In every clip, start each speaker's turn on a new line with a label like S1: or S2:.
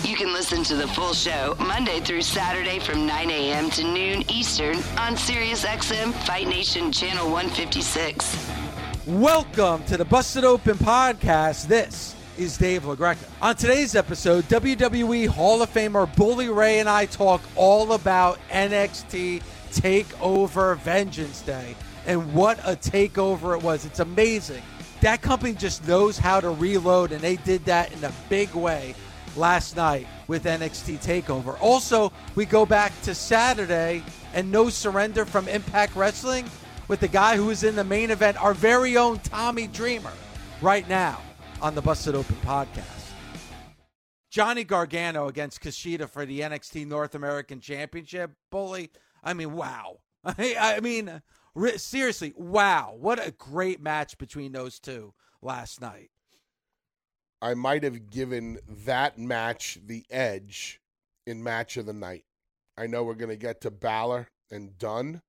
S1: You can listen to the full show Monday through Saturday from 9 a.m. to noon Eastern on SiriusXM Fight Nation Channel 156.
S2: Welcome to the Busted Open Podcast. This is Dave LaGreca. On today's episode, WWE Hall of Famer Bully Ray and I talk all about NXT TakeOver Vengeance Day and what a takeover it was. It's amazing. That company just knows how to reload, and they did that in a big way last night with NXT TakeOver. Also, we go back to Saturday and no surrender from Impact Wrestling with the guy who is in the main event, our very own Tommy Dreamer, right now on the Busted Open podcast. Johnny Gargano against Kushida for the NXT North American Championship. Bully, I mean, wow. I, I mean, seriously, wow. What a great match between those two last night.
S3: I might have given that match the edge in match of the night. I know we're going to get to Balor and Dunne,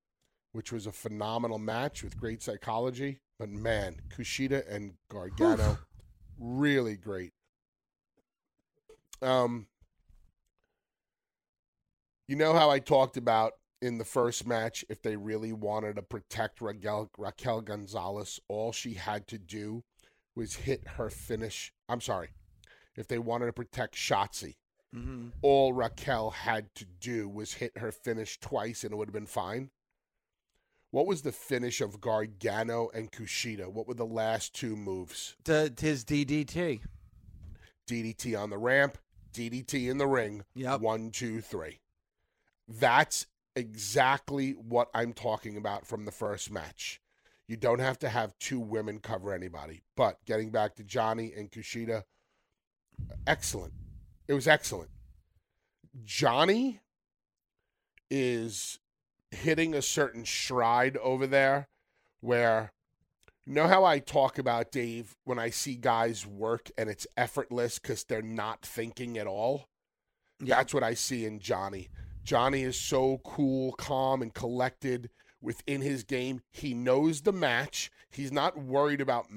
S3: which was a phenomenal match with great psychology. But man, Kushida and Gargano, Oof. really great. Um, you know how I talked about in the first match, if they really wanted to protect Raquel, Raquel Gonzalez, all she had to do was hit her finish. I'm sorry. If they wanted to protect Shotzi, mm-hmm. all Raquel had to do was hit her finish twice and it would have been fine. What was the finish of Gargano and Kushida? What were the last two moves?
S2: The, his DDT.
S3: DDT on the ramp, DDT in the ring.
S2: Yep.
S3: One, two, three. That's exactly what I'm talking about from the first match. You don't have to have two women cover anybody. But getting back to Johnny and Kushida, excellent. It was excellent. Johnny is hitting a certain stride over there where you know how I talk about Dave when I see guys work and it's effortless because they're not thinking at all? Yeah. That's what I see in Johnny. Johnny is so cool, calm, and collected within his game. He knows the match. He's not worried about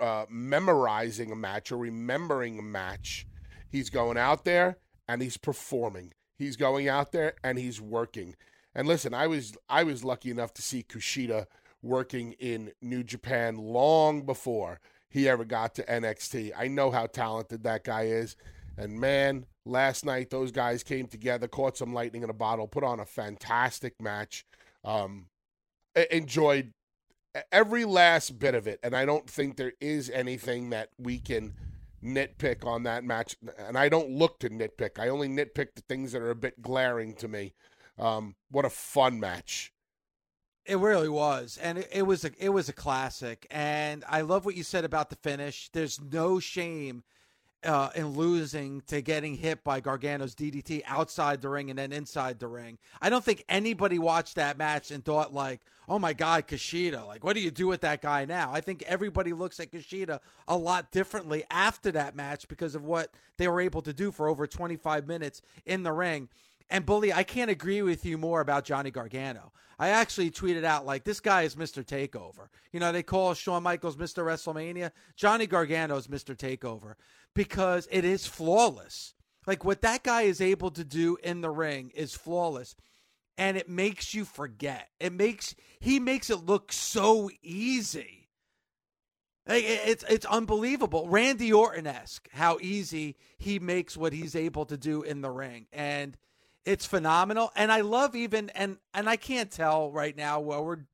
S3: uh, memorizing a match or remembering a match. He's going out there and he's performing. He's going out there and he's working. And listen, I was I was lucky enough to see Kushida working in New Japan long before he ever got to NXT. I know how talented that guy is. And man, last night those guys came together, caught some lightning in a bottle, put on a fantastic match. Um, enjoyed every last bit of it, and I don't think there is anything that we can nitpick on that match. And I don't look to nitpick. I only nitpick the things that are a bit glaring to me. Um, what a fun match!
S2: It really was, and it, it was a it was a classic. And I love what you said about the finish. There's no shame uh, in losing to getting hit by Gargano's DDT outside the ring and then inside the ring. I don't think anybody watched that match and thought like, "Oh my God, Kushida! Like, what do you do with that guy now?" I think everybody looks at Kushida a lot differently after that match because of what they were able to do for over 25 minutes in the ring. And Bully, I can't agree with you more about Johnny Gargano. I actually tweeted out like this guy is Mr. Takeover. You know, they call Shawn Michaels Mr. WrestleMania. Johnny Gargano is Mr. Takeover because it is flawless. Like what that guy is able to do in the ring is flawless. And it makes you forget. It makes he makes it look so easy. It's it's unbelievable. Randy Orton esque how easy he makes what he's able to do in the ring. And it's phenomenal. And I love even and and I can't tell right now while we're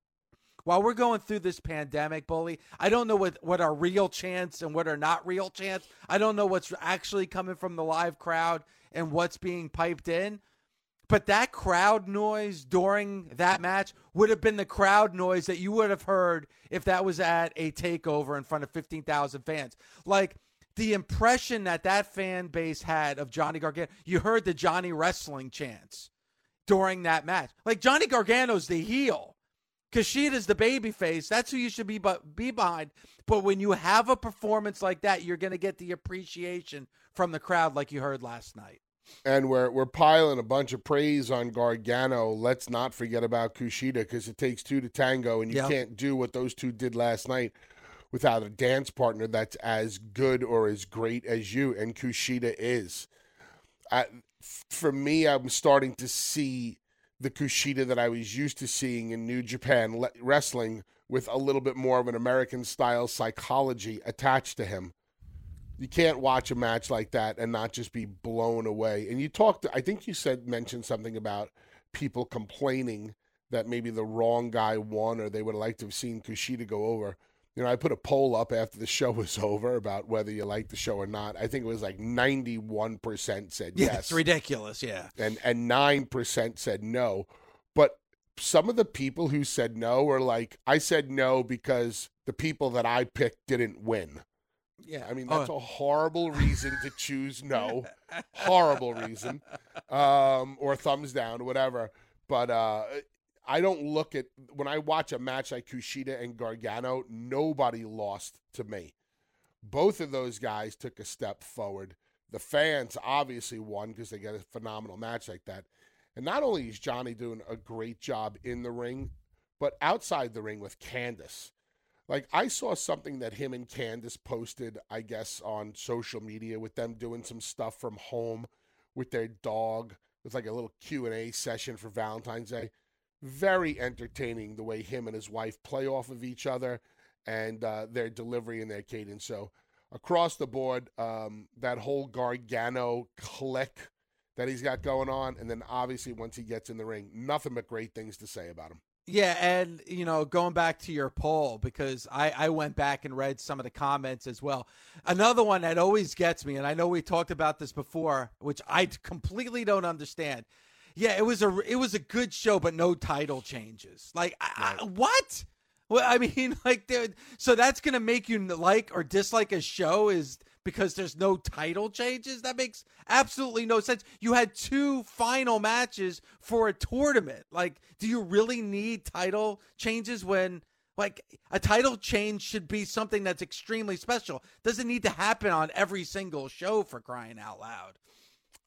S2: while we're going through this pandemic, bully, I don't know what, what are real chants and what are not real chants. I don't know what's actually coming from the live crowd and what's being piped in. But that crowd noise during that match would have been the crowd noise that you would have heard if that was at a takeover in front of 15,000 fans. Like the impression that that fan base had of Johnny Gargano. You heard the Johnny Wrestling chants during that match. Like Johnny Gargano's the heel. Kushida's the baby face. That's who you should be but be behind. But when you have a performance like that, you're going to get the appreciation from the crowd like you heard last night.
S3: And we're we're piling a bunch of praise on Gargano. Let's not forget about Kushida because it takes two to tango, and you
S2: Yep.
S3: can't do what those two did last night without a dance partner that's as good or as great as you. And Kushida is. I, for me, I'm starting to see the Kushida that I was used to seeing in New Japan le- wrestling with a little bit more of an American style psychology attached to him. You can't watch a match like that and not just be blown away. And you talked, I think you said, mentioned something about people complaining that maybe the wrong guy won or they would have liked to have seen Kushida go over. You know, I put a poll up after the show was over about whether you liked the show or not. I think it was like 91% said
S2: Yeah,
S3: yes
S2: it's ridiculous. Yeah.
S3: and and nine percent said no. But some of the people who said no were like, I said no because the people that I picked didn't win.
S2: Yeah.
S3: I mean,
S2: Oh,
S3: that's a horrible reason to choose no. horrible reason. Um, or thumbs down, whatever. But uh I don't look at when I watch a match like Kushida and Gargano, nobody lost to me. Both of those guys took a step forward. The fans obviously won because they get a phenomenal match like that. And not only is Johnny doing a great job in the ring, but outside the ring with Candace. Like I saw something that him and Candace posted, I guess, on social media with them doing some stuff from home with their dog. It's like a little Q and A session for Valentine's Day. Very entertaining the way him and his wife play off of each other and uh, their delivery and their cadence. So across the board, um, that whole Gargano clique that he's got going on, and then obviously once he gets in the ring, nothing but great things to say about him.
S2: Yeah, and you know, going back to your poll because I I went back and read some of the comments as well. Another one that always gets me, and I know we talked about this before, which I completely don't understand. Yeah, it was a it was a good show, but no title changes. Like, I, I, what? Well, I mean, like, there- so that's gonna make you like or dislike a show is because there's no title changes. That makes absolutely no sense. You had two final matches for a tournament. Like, do you really need title changes when? Like a title change should be something that's extremely special. Doesn't need to happen on every single show for crying out loud.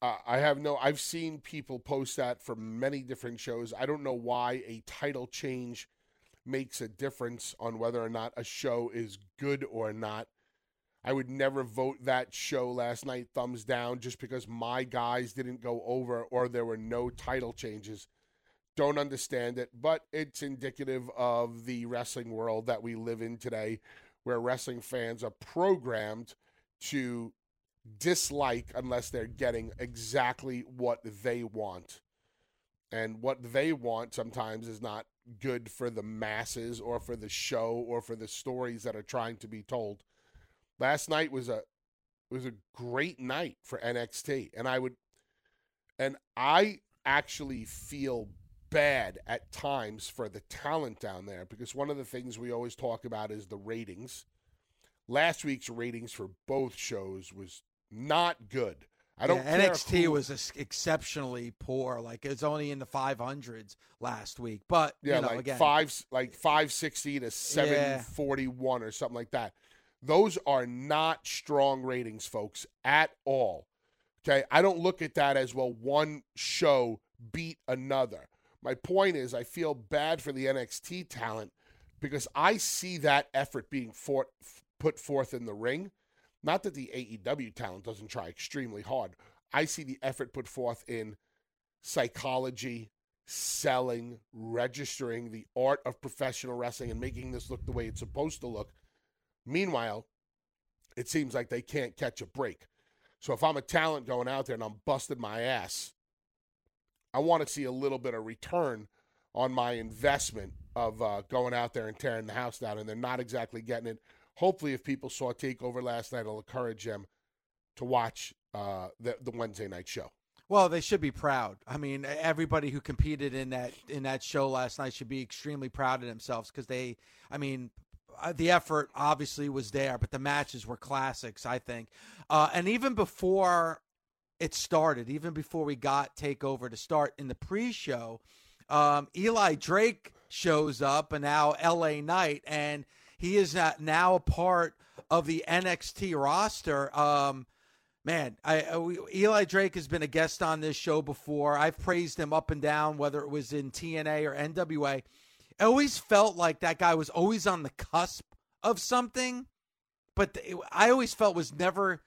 S3: Uh, I have no. I've seen people post that for many different shows. I don't know why a title change makes a difference on whether or not a show is good or not. I would never vote that show last night thumbs down just because my guys didn't go over or there were no title changes. Don't understand it, but it's indicative of the wrestling world that we live in today, where wrestling fans are programmed to dislike unless they're getting exactly what they want. And what they want sometimes is not good for the masses or for the show or for the stories that are trying to be told. Last night was a was a great night for NXT and I would and I actually feel bad at times for the talent down there because one of the things we always talk about is the ratings. Last week's ratings for both shows was not good. I don't
S2: Yeah, NXT
S3: who-
S2: was exceptionally poor. Like it's only in the 500s last week. But
S3: yeah,
S2: you know,
S3: like
S2: again,
S3: five like eh, five sixty to seven forty one or something like that. Those are not strong ratings, folks, at all. Okay, I don't look at that as well. One show beat another. My point is, I feel bad for the NXT talent because I see that effort being fought, put forth in the ring. Not that the AEW talent doesn't try extremely hard. I see the effort put forth in psychology, selling, registering the art of professional wrestling, and making this look the way it's supposed to look. Meanwhile, it seems like they can't catch a break. So if I'm a talent going out there and I'm busting my ass, I want to see a little bit of return on my investment of uh, going out there and tearing the house down, and they're not exactly getting it. Hopefully, if people saw Takeover last night, it'll encourage them to watch uh, the, the Wednesday night show.
S2: Well, they should be proud. I mean, everybody who competed in that in that show last night should be extremely proud of themselves because they. I mean, uh, the effort obviously was there, but the matches were classics, I think. Uh, and even before it started, even before we got Takeover to start in the pre-show, um, Eli Drake shows up, and now L.A. Knight, and he is now a part of the NXT roster. Um, man, I, I Eli Drake has been a guest on this show before. I've praised him up and down, whether it was in TNA or NWA. I always felt like that guy was always on the cusp of something, but I always felt was never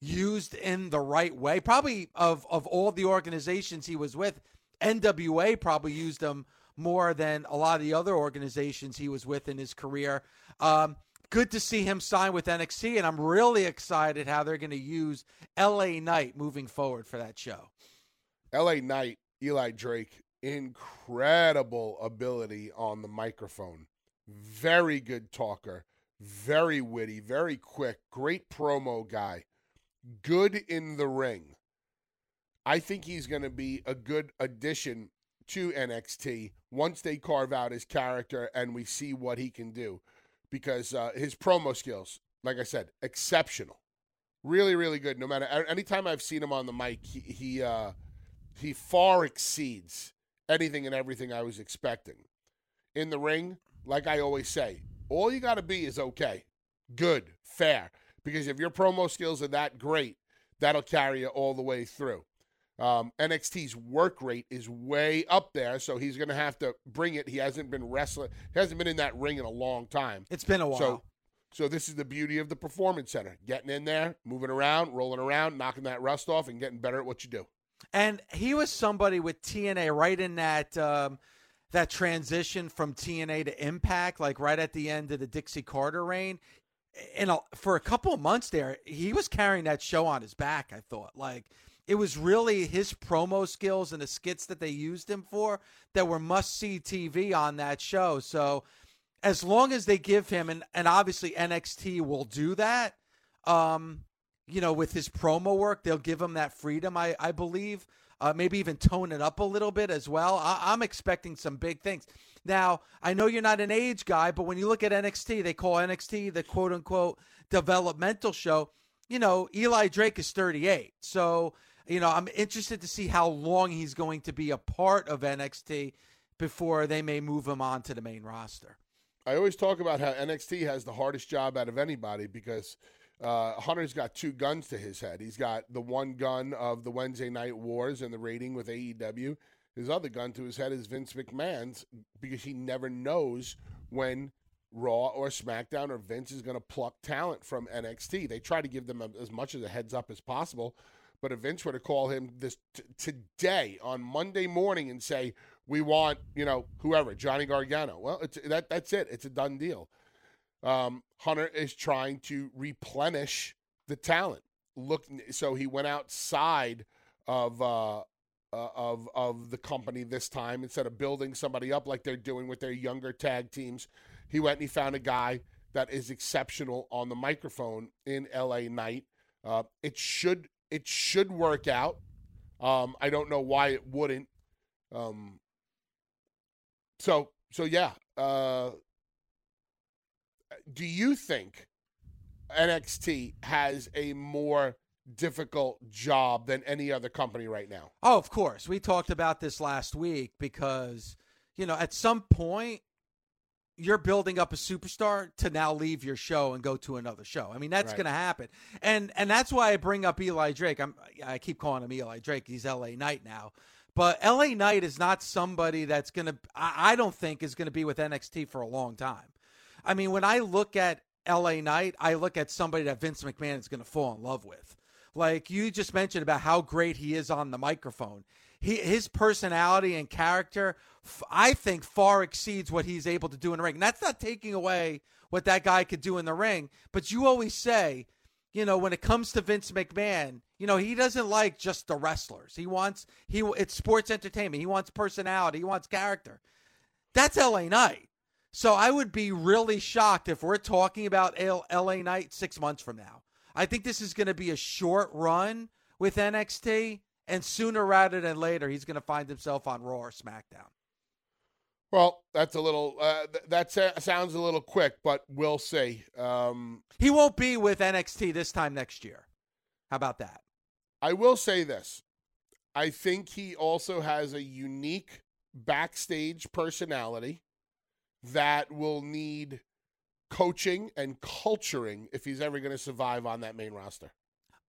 S2: used in the right way. Probably of of all the organizations he was with, NWA probably used him more than a lot of the other organizations he was with in his career. Um, good to see him sign with NXT, and I'm really excited how they're going to use LA Knight moving forward for that show.
S3: LA Knight, Eli Drake, incredible ability on the microphone. Very good talker, very witty, very quick, great promo guy, good in the ring. I think he's going to be a good addition to NXT once they carve out his character and we see what he can do because uh, his promo skills, like I said, exceptional, really, really good. No matter anytime I've seen him on the mic, he he uh, he far exceeds anything and everything I was expecting. In the ring, like I always say, all you got to be is okay, good, fair. Because if your promo skills are that great, that'll carry you all the way through. Um, NXT's work rate is way up there, so he's going to have to bring it. He hasn't been wrestling, he hasn't been in that ring in a long time.
S2: It's been a while.
S3: So, so this is the beauty of the performance center: getting in there, moving around, rolling around, knocking that rust off, and getting better at what you do.
S2: And he was somebody with TNA right in that um, that transition from TNA to Impact, like right at the end of the Dixie Carter reign. And for a couple of months there, he was carrying that show on his back. I thought, like it was really his promo skills and the skits that they used him for that were must see TV on that show. So as long as they give him and, and obviously NXT will do that, um, you know, with his promo work, they'll give him that freedom, I, I believe. Uh, maybe even tone it up a little bit as well. I, I'm expecting some big things. Now, I know you're not an age guy, but when you look at NXT, they call NXT the quote unquote developmental show. You know, Eli Drake is 38. So you know, I'm interested to see how long he's going to be a part of NXT before they may move him on to the main roster.
S3: I always talk about how NXT has the hardest job out of anybody because uh, Hunter's got two guns to his head. He's got the one gun of the Wednesday Night Wars and the rating with AEW. His other gun to his head is Vince McMahon's because he never knows when Raw or SmackDown or Vince is going to pluck talent from NXT. They try to give them a, as much of a heads up as possible but if Vince were to call him this t- today on Monday morning and say, "We want you know whoever Johnny Gargano," well, it's that that's it. It's a done deal. Um, Hunter is trying to replenish the talent. Look, so he went outside of uh, uh, of of the company this time instead of building somebody up like they're doing with their younger tag teams. He went and he found a guy that is exceptional on the microphone in LA Knight. Uh, it should it should work out. Um, I don't know why it wouldn't. Um, so so yeah. Uh, do you think NXT has a more difficult job than any other company right now?
S2: Oh, of course. We talked about this last week because you know at some point you're building up a superstar to now leave your show and go to another show. I mean, that's right. going to happen. And and that's why I bring up Eli Drake. I'm I keep calling him Eli Drake. He's LA Knight now. But LA Knight is not somebody that's going to I don't think is going to be with NXT for a long time. I mean, when I look at LA Knight, I look at somebody that Vince McMahon is going to fall in love with. Like you just mentioned about how great he is on the microphone he his personality and character, I think, far exceeds what he's able to do in the ring. And that's not taking away what that guy could do in the ring. But you always say, you know, when it comes to Vince McMahon, you know, he doesn't like just the wrestlers. He wants he it's sports entertainment. He wants personality. He wants character. That's LA Knight. So I would be really shocked if we're talking about LA Knight six months from now. I think this is going to be a short run with NXT and sooner rather than later, he's going to find himself on Raw or SmackDown.
S3: Well, that's a little. Uh, th- that sa- sounds a little quick, but we'll see. Um,
S2: He won't be with NXT this time next year. How about that?
S3: I will say this. I think he also has a unique backstage personality that will need coaching and culturing if he's ever going to survive on that main roster.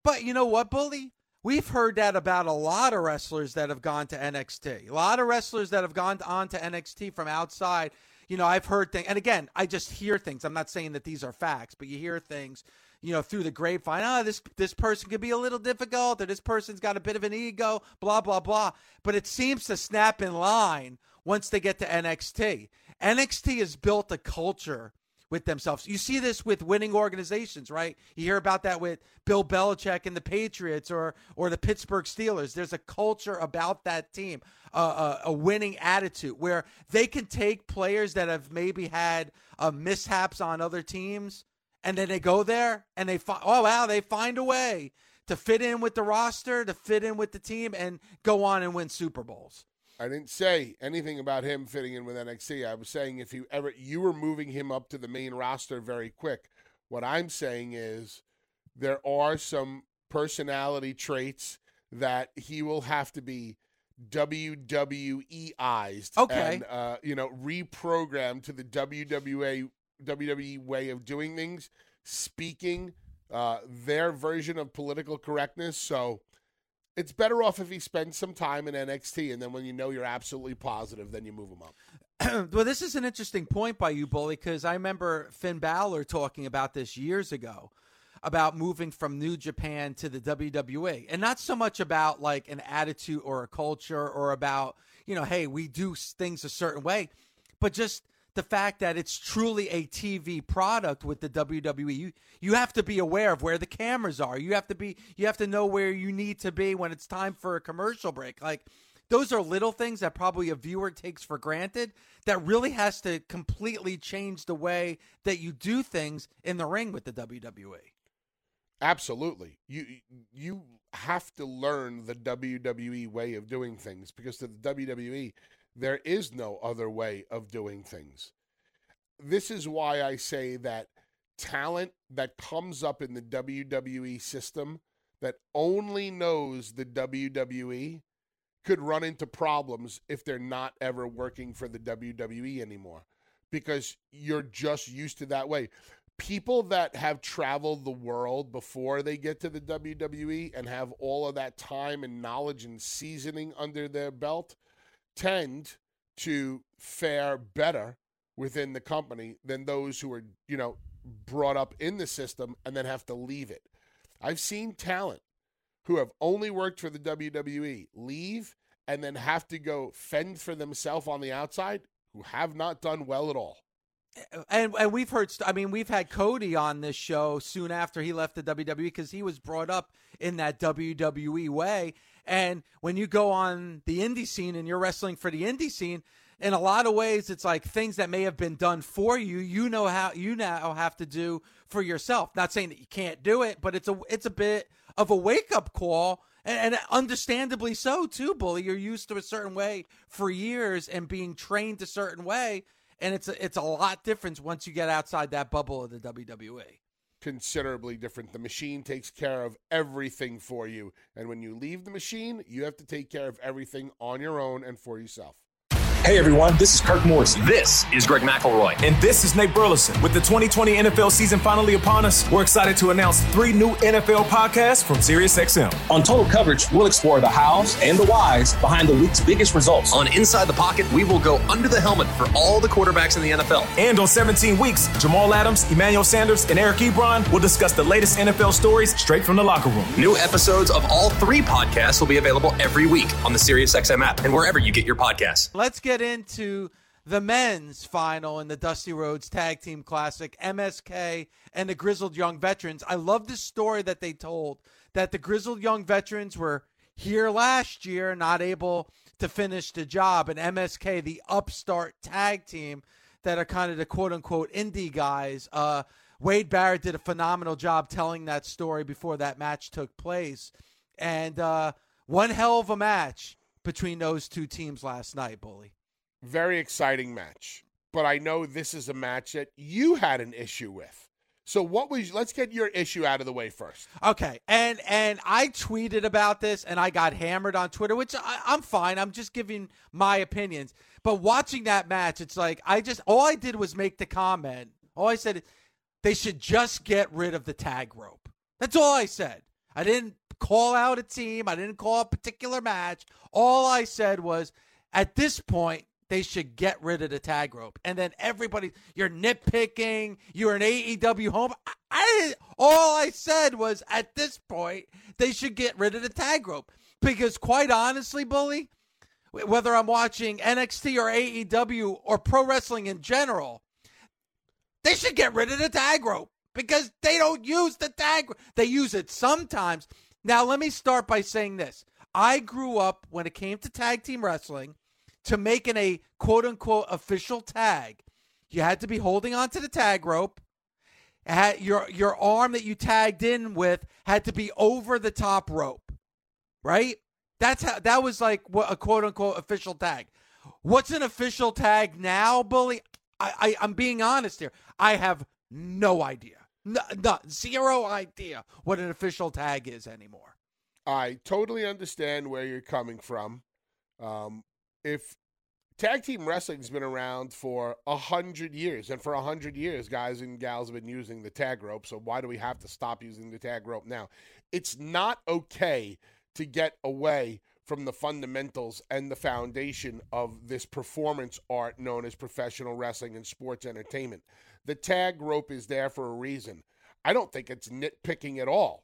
S2: But you know what, Bully? We've heard that about a lot of wrestlers that have gone to NXT. A lot of wrestlers that have gone on to NXT from outside. You know, I've heard things, and again, I just hear things. I'm not saying that these are facts, but you hear things, you know, through the grapevine. Oh, this this person could be a little difficult, or this person's got a bit of an ego, blah blah blah. But it seems to snap in line once they get to NXT. NXT has built a culture with themselves. You see this with winning organizations, right? You hear about that with Bill Belichick and the Patriots or or the Pittsburgh Steelers. There's a culture about that team, uh, a, a winning attitude where they can take players that have maybe had uh, mishaps on other teams, and then they go there and they find, oh wow, they find a way to fit in with the roster, to fit in with the team, and go on and win Super Bowls.
S3: I didn't say anything about him fitting in with NXT. I was saying if you ever you were moving him up to the main roster very quick. What I'm saying is there are some personality traits that he will have to be WWEized
S2: Okay.
S3: and uh, you know reprogrammed to the WWA WWE way of doing things, speaking uh, their version of political correctness. So it's better off if he spends some time in NXT, and then when you know you're absolutely positive, then you move him up.
S2: well, this is an interesting point by you, Bully, because I remember Finn Balor talking about this years ago about moving from New Japan to the WWE. And not so much about like an attitude or a culture or about, you know, hey, we do things a certain way, but just the fact that it's truly a TV product with the WWE. You you have to be aware of where the cameras are. You have to be you have to know where you need to be when it's time for a commercial break. Like those are little things that probably a viewer takes for granted that really has to completely change the way that you do things in the ring with the. WWE.
S3: Absolutely, you you have to learn the WWE way of doing things because the WWE there is no other way of doing things. This is why I say that talent that comes up in the WWE system that only knows the WWE could run into problems if they're not ever working for the WWE anymore because you're just used to that way. People that have traveled the world before they get to the WWE and have all of that time and knowledge and seasoning under their belt tend to fare better within the company than those who are, you know, brought up in the system and then have to leave it. I've seen talent who have only worked for the WWE leave and then have to go fend for themselves on the outside who have not done well at all.
S2: And and we've heard I mean we've had Cody on this show soon after he left the WWE because he was brought up in that WWE way and when you go on the indie scene and you're wrestling for the indie scene in a lot of ways it's like things that may have been done for you you know how you now have to do for yourself not saying that you can't do it but it's a it's a bit of a wake up call and, and understandably so too bully you're used to a certain way for years and being trained a certain way and it's a, it's a lot different once you get outside that bubble of the. WWE.
S3: Considerably different. The machine takes care of everything for you. And when you leave the machine, you have to take care of everything on your own and for yourself.
S4: Hey everyone, this is Kirk Morrison.
S5: This is Greg McElroy.
S6: And this is Nate Burleson. With the 2020 NFL season finally upon us, we're excited to announce three new NFL podcasts from SiriusXM.
S4: On Total Coverage, we'll explore the hows and the whys behind the week's biggest results.
S5: On Inside the Pocket, we will go under the helmet for all the quarterbacks in the NFL.
S6: And on 17 weeks, Jamal Adams, Emmanuel Sanders, and Eric Ebron will discuss the latest NFL stories straight from the locker room.
S5: New episodes of all three podcasts will be available every week on the SiriusXM app and wherever you get your podcasts.
S2: Let's get into the men's final in the Dusty Rhodes Tag Team Classic, MSK and the Grizzled Young Veterans. I love the story that they told that the Grizzled Young Veterans were here last year, not able to finish the job, and MSK, the upstart tag team that are kind of the quote unquote indie guys. Uh, Wade Barrett did a phenomenal job telling that story before that match took place. And uh, one hell of a match between those two teams last night, Bully.
S3: Very exciting match. But I know this is a match that you had an issue with. So what was let's get your issue out of the way first.
S2: Okay, and and I tweeted about this, and I got hammered on Twitter, which I, I'm fine. I'm just giving my opinions. But watching that match, it's like I just all I did was make the comment. All I said, they should just get rid of the tag rope. That's all I said. I didn't call out a team. I didn't call a particular match. All I said was, at this point, they should get rid of the tag rope. And then everybody, you're nitpicking, you're an AEW home. I, I all I said was at this point they should get rid of the tag rope because quite honestly, bully, whether I'm watching NXT or AEW or pro wrestling in general, they should get rid of the tag rope because they don't use the tag. They use it sometimes. Now, let me start by saying this. I grew up when it came to tag team wrestling to making a quote unquote official tag, you had to be holding onto the tag rope. Your your arm that you tagged in with had to be over the top rope, right? That's how that was like what a quote unquote official tag. What's an official tag now, bully? I, I I'm being honest here. I have no idea, no, no, zero idea what an official tag is anymore.
S3: I totally understand where you're coming from. Um, if tag team wrestling's been around for a hundred years, and for a hundred years, guys and gals have been using the tag rope. So why do we have to stop using the tag rope now? It's not okay to get away from the fundamentals and the foundation of this performance art known as professional wrestling and sports entertainment. The tag rope is there for a reason. I don't think it's nitpicking at all.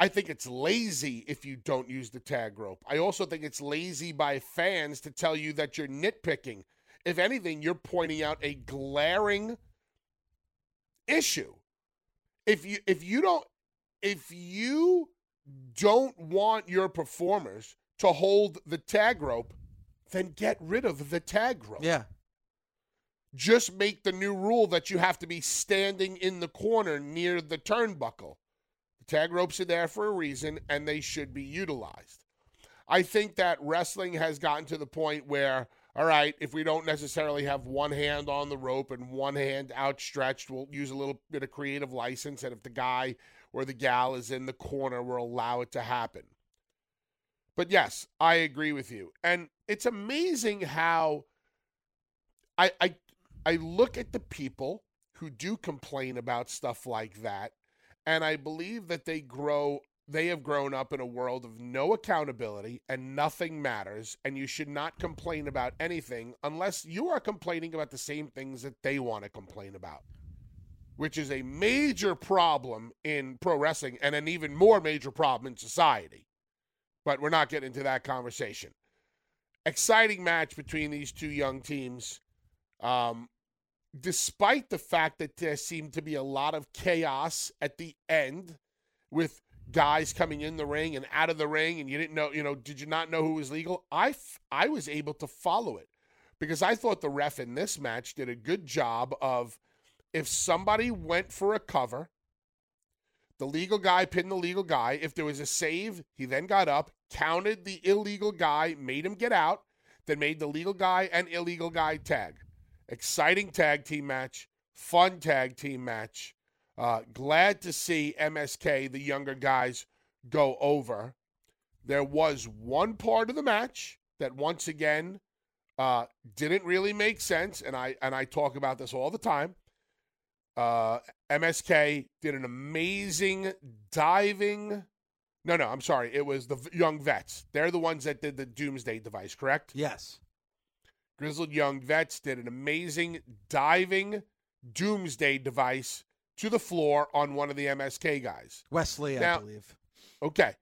S3: I think it's lazy if you don't use the tag rope. I also think it's lazy by fans to tell you that you're nitpicking. If anything, you're pointing out a glaring issue. If you if you don't if you don't want your performers to hold the tag rope, then get rid of the tag rope.
S2: Yeah.
S3: Just make the new rule that you have to be standing in the corner near the turnbuckle. Tag ropes are there for a reason and they should be utilized. I think that wrestling has gotten to the point where, all right, if we don't necessarily have one hand on the rope and one hand outstretched, we'll use a little bit of creative license. And if the guy or the gal is in the corner, we'll allow it to happen. But yes, I agree with you. And it's amazing how I I I look at the people who do complain about stuff like that and I believe that they grow they have grown up in a world of no accountability and nothing matters and you should not complain about anything unless you are complaining about the same things that they want to complain about which is a major problem in pro wrestling and an even more major problem in society. But we're not getting into that conversation. Exciting match between these two young teams um, despite the fact that there seemed to be a lot of chaos at the end with guys coming in the ring and out of the ring and you didn't know you know did you not know who was legal? I i was able to follow it because i thought the ref in this match did a good job of if somebody went for a cover the legal guy pinned the legal guy. If there was a save he then got up counted the illegal guy made him get out then made the legal guy and illegal guy tag Exciting tag team match, fun tag team match. Uh, glad to see MSK, the younger guys, go over. There was one part of the match that once again uh, didn't really make sense, and I and I talk about this all the time. Uh, MSK did an amazing diving. No, no, I'm sorry. It was the young vets. They're the ones that did the Doomsday device, correct?
S2: Yes.
S3: Grizzled Young Vets did an amazing diving doomsday device to the floor on one of the MSK guys.
S2: Wes Lee, now, I believe.
S3: Okay.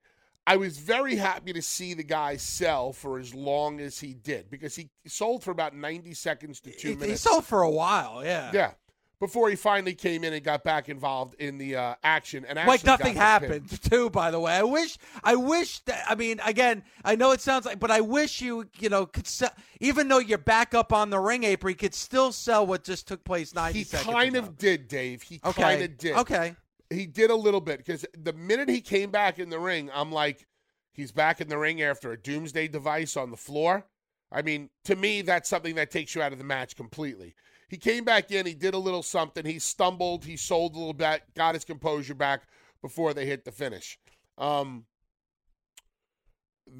S3: I was very happy to see the guy sell for as long as he did because he sold for about 90 seconds to two
S2: he,
S3: minutes.
S2: He sold for a while, yeah.
S3: Yeah before he finally came in and got back involved in the uh, action. And
S2: like nothing happened too. By the way, I wish, I wish that. I mean, again, I know it sounds like, but I wish you, you know, could sell. Even though you're back up on the ring apron, could still sell what just took place ninety
S3: he
S2: seconds. He
S3: kind
S2: ago.
S3: of did, Dave. He
S2: okay.
S3: kind of did.
S2: Okay.
S3: He did a little bit because the minute he came back in the ring, I'm like, he's back in the ring after a doomsday device on the floor. I mean, to me, that's something that takes you out of the match completely. He came back in, he did a little something, he stumbled, he sold a little bit, got his composure back before they hit the finish. Um,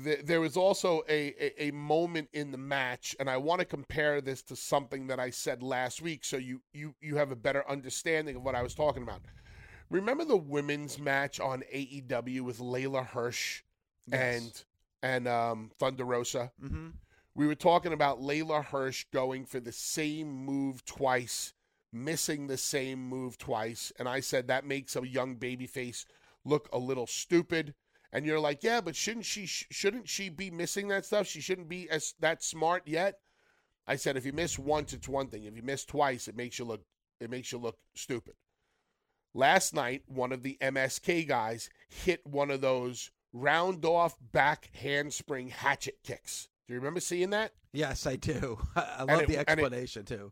S3: th- there was also a, a, a moment in the match, and I want to compare this to something that I said last week, so you you you have a better understanding of what I was talking about. Remember the women's match on AEW with Leyla Hirsch and and um, Thunder Rosa?
S2: Mm-hmm.
S3: We were talking about Leyla Hirsch going for the same move twice, missing the same move twice, and I said that makes a young babyface look a little stupid. And you're like, yeah, but shouldn't she shouldn't she be missing that stuff? She shouldn't be as that smart yet. I said if you miss once, it's one thing. If you miss twice, it makes you look it makes you look stupid. Last night, one of the MSK guys hit one of those round off back handspring hatchet kicks. Do you remember seeing that?
S2: Yes, I do. I love
S3: it-
S2: the
S3: and it-
S2: explanation too.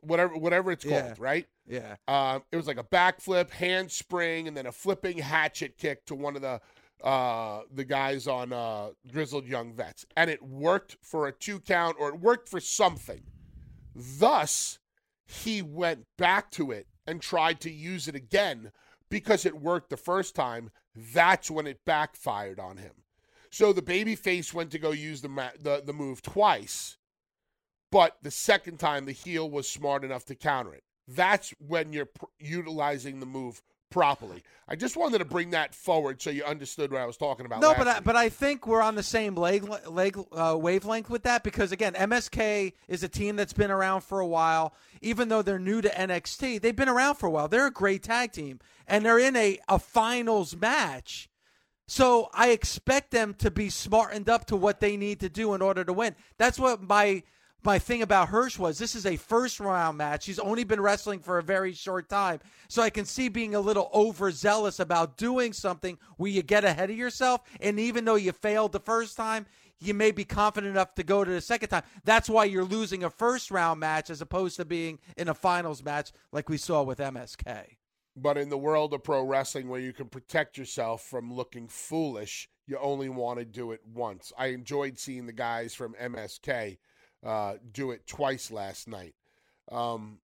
S3: Whatever whatever it's called,
S2: Yeah.
S3: right?
S2: Yeah.
S3: Um, it was like a backflip, handspring, and then a flipping hatchet kick to one of the uh, the guys on uh, Grizzled Young Vets, and it worked for a two count, or it worked for something. Thus, he went back to it and tried to use it again because it worked the first time. That's when it backfired on him. So the baby face went to go use the ma- the, the move twice, but the second time the heel was smart enough to counter it. That's when you're pr- utilizing the move properly. I just wanted to bring that forward so you understood what I was talking about.
S2: No, but I,
S3: week.
S2: but I think we're on the same leg, leg uh, wavelength with that because again, MSK is a team that's been around for a while. Even though they're new to NXT, they've been around for a while. They're a great tag team, and they're in a a finals match. So I expect them to be smartened up to what they need to do in order to win. That's what my my thing about Hirsch was. This is a first round match. He's only been wrestling for a very short time. So I can see being a little overzealous about doing something where you get ahead of yourself. And even though you failed the first time, you may be confident enough to go to the second time. That's why you're losing a first round match as opposed to being in a finals match like we saw with MSK.
S3: But in the world of pro wrestling, where you can protect yourself from looking foolish, you only want to do it once. I enjoyed seeing the guys from MSK uh, do it twice last night. Um,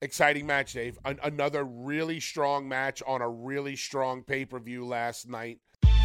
S3: exciting match, Dave. An- another really strong match on a really strong pay per view last night.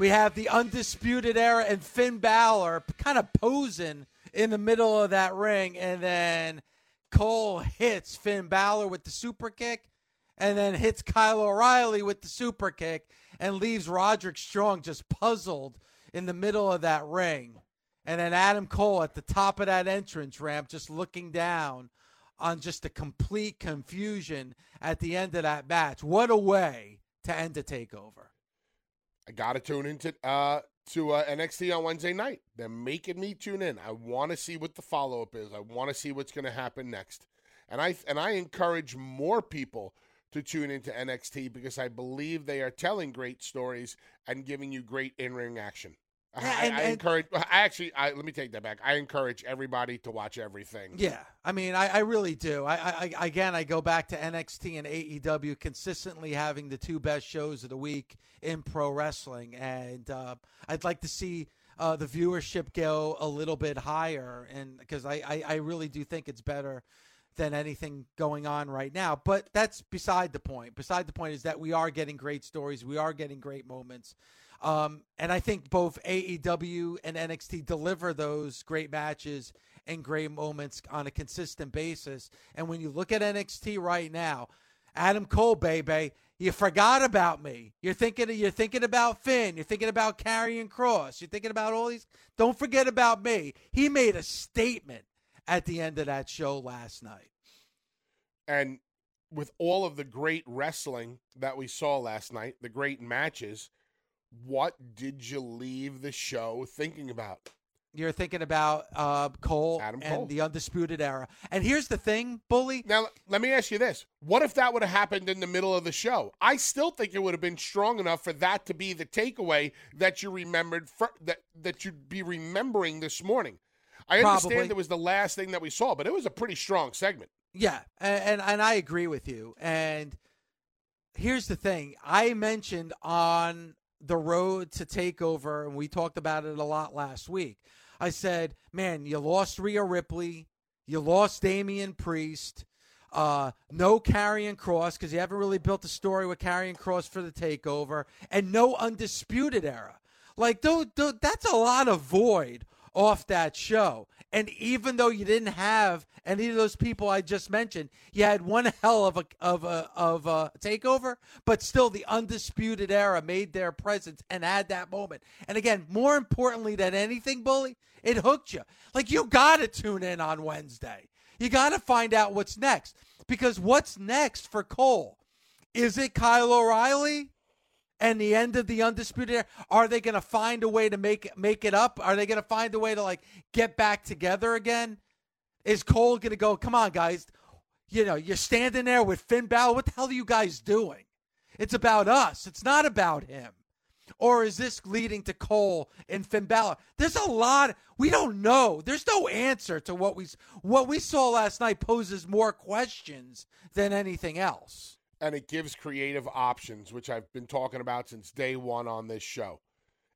S2: We have the Undisputed Era and Finn Balor kind of posing in the middle of that ring. And then Cole hits Finn Balor with the super kick and then hits Kyle O'Reilly with the super kick and leaves Roderick Strong just puzzled in the middle of that ring. And then Adam Cole at the top of that entrance ramp just looking down on just a complete confusion at the end of that match. What a way to end a takeover.
S3: I got to tune into uh, to uh, NXT on Wednesday night. They're making me tune in. I want to see what the follow up is. I want to see what's going to happen next. And I and I encourage more people to tune into NXT because I believe they are telling great stories and giving you great in ring action. I-
S2: Yeah,
S3: I,
S2: and-
S3: I encourage. I actually, I, let me take that back. I encourage everybody to watch everything.
S2: Yeah, I mean, I, I really do. I, I, I again, I go back to NXT and AEW consistently having the two best shows of the week in pro wrestling, and uh, I'd like to see uh, the viewership go a little bit higher, and because I, I, I really do think it's better than anything going on right now. But that's beside the point. Beside the point is that we are getting great stories, we are getting great moments. Um, and I think both AEW and NXT deliver those great matches and great moments on a consistent basis. And when you look at NXT right now, Adam Cole, baby, you forgot about me. You're thinking you're thinking about Finn. You're thinking about Karrion Kross. You're thinking about all these. Don't forget about me. He made a statement at the end of that show last night.
S3: And with all of the great wrestling that we saw last night, the great matches, what did you leave the show thinking about?
S2: You're thinking about uh, Cole
S3: Adam
S2: and
S3: Cole.
S2: the Undisputed Era. And here's the thing, Bully.
S3: Now, let me ask you this. What if that would have happened in the middle of the show? I still think it would have been strong enough for that to be the takeaway that you remembered for, that that you'd be remembering this morning. I understand
S2: Probably.
S3: it was the last thing that we saw, but it was a pretty strong segment.
S2: Yeah, and, and and I agree with you. And here's the thing: I mentioned on the road to takeover, and we talked about it a lot last week. I said, "Man, you lost Rhea Ripley, you lost Damian Priest." Uh, no Karrion Kross because you haven't really built a story with Karrion Kross for the takeover, and no Undisputed Era. Like, that's a lot of void off that show. And even though you didn't have any of those people I just mentioned, you had one hell of a of a of a takeover, but still the undisputed era made their presence and had that moment. And again, more importantly than anything, bully, it hooked you. Like you got to tune in on Wednesday. You got to find out what's next because what's next for Cole? Is it Kyle O'Reilly? And the end of the undisputed era? Are they going to find a way to make make it up? Are they going to find a way to like get back together again? Is Cole going to go? Come on, guys! You know you're standing there with Finn Balor. What the hell are you guys doing? It's about us. It's not about him. Or is this leading to Cole and Finn Balor? There's a lot we don't know. There's no answer to what we what we saw last night poses more questions than anything else.
S3: And it gives creative options, which I've been talking about since day one on this show.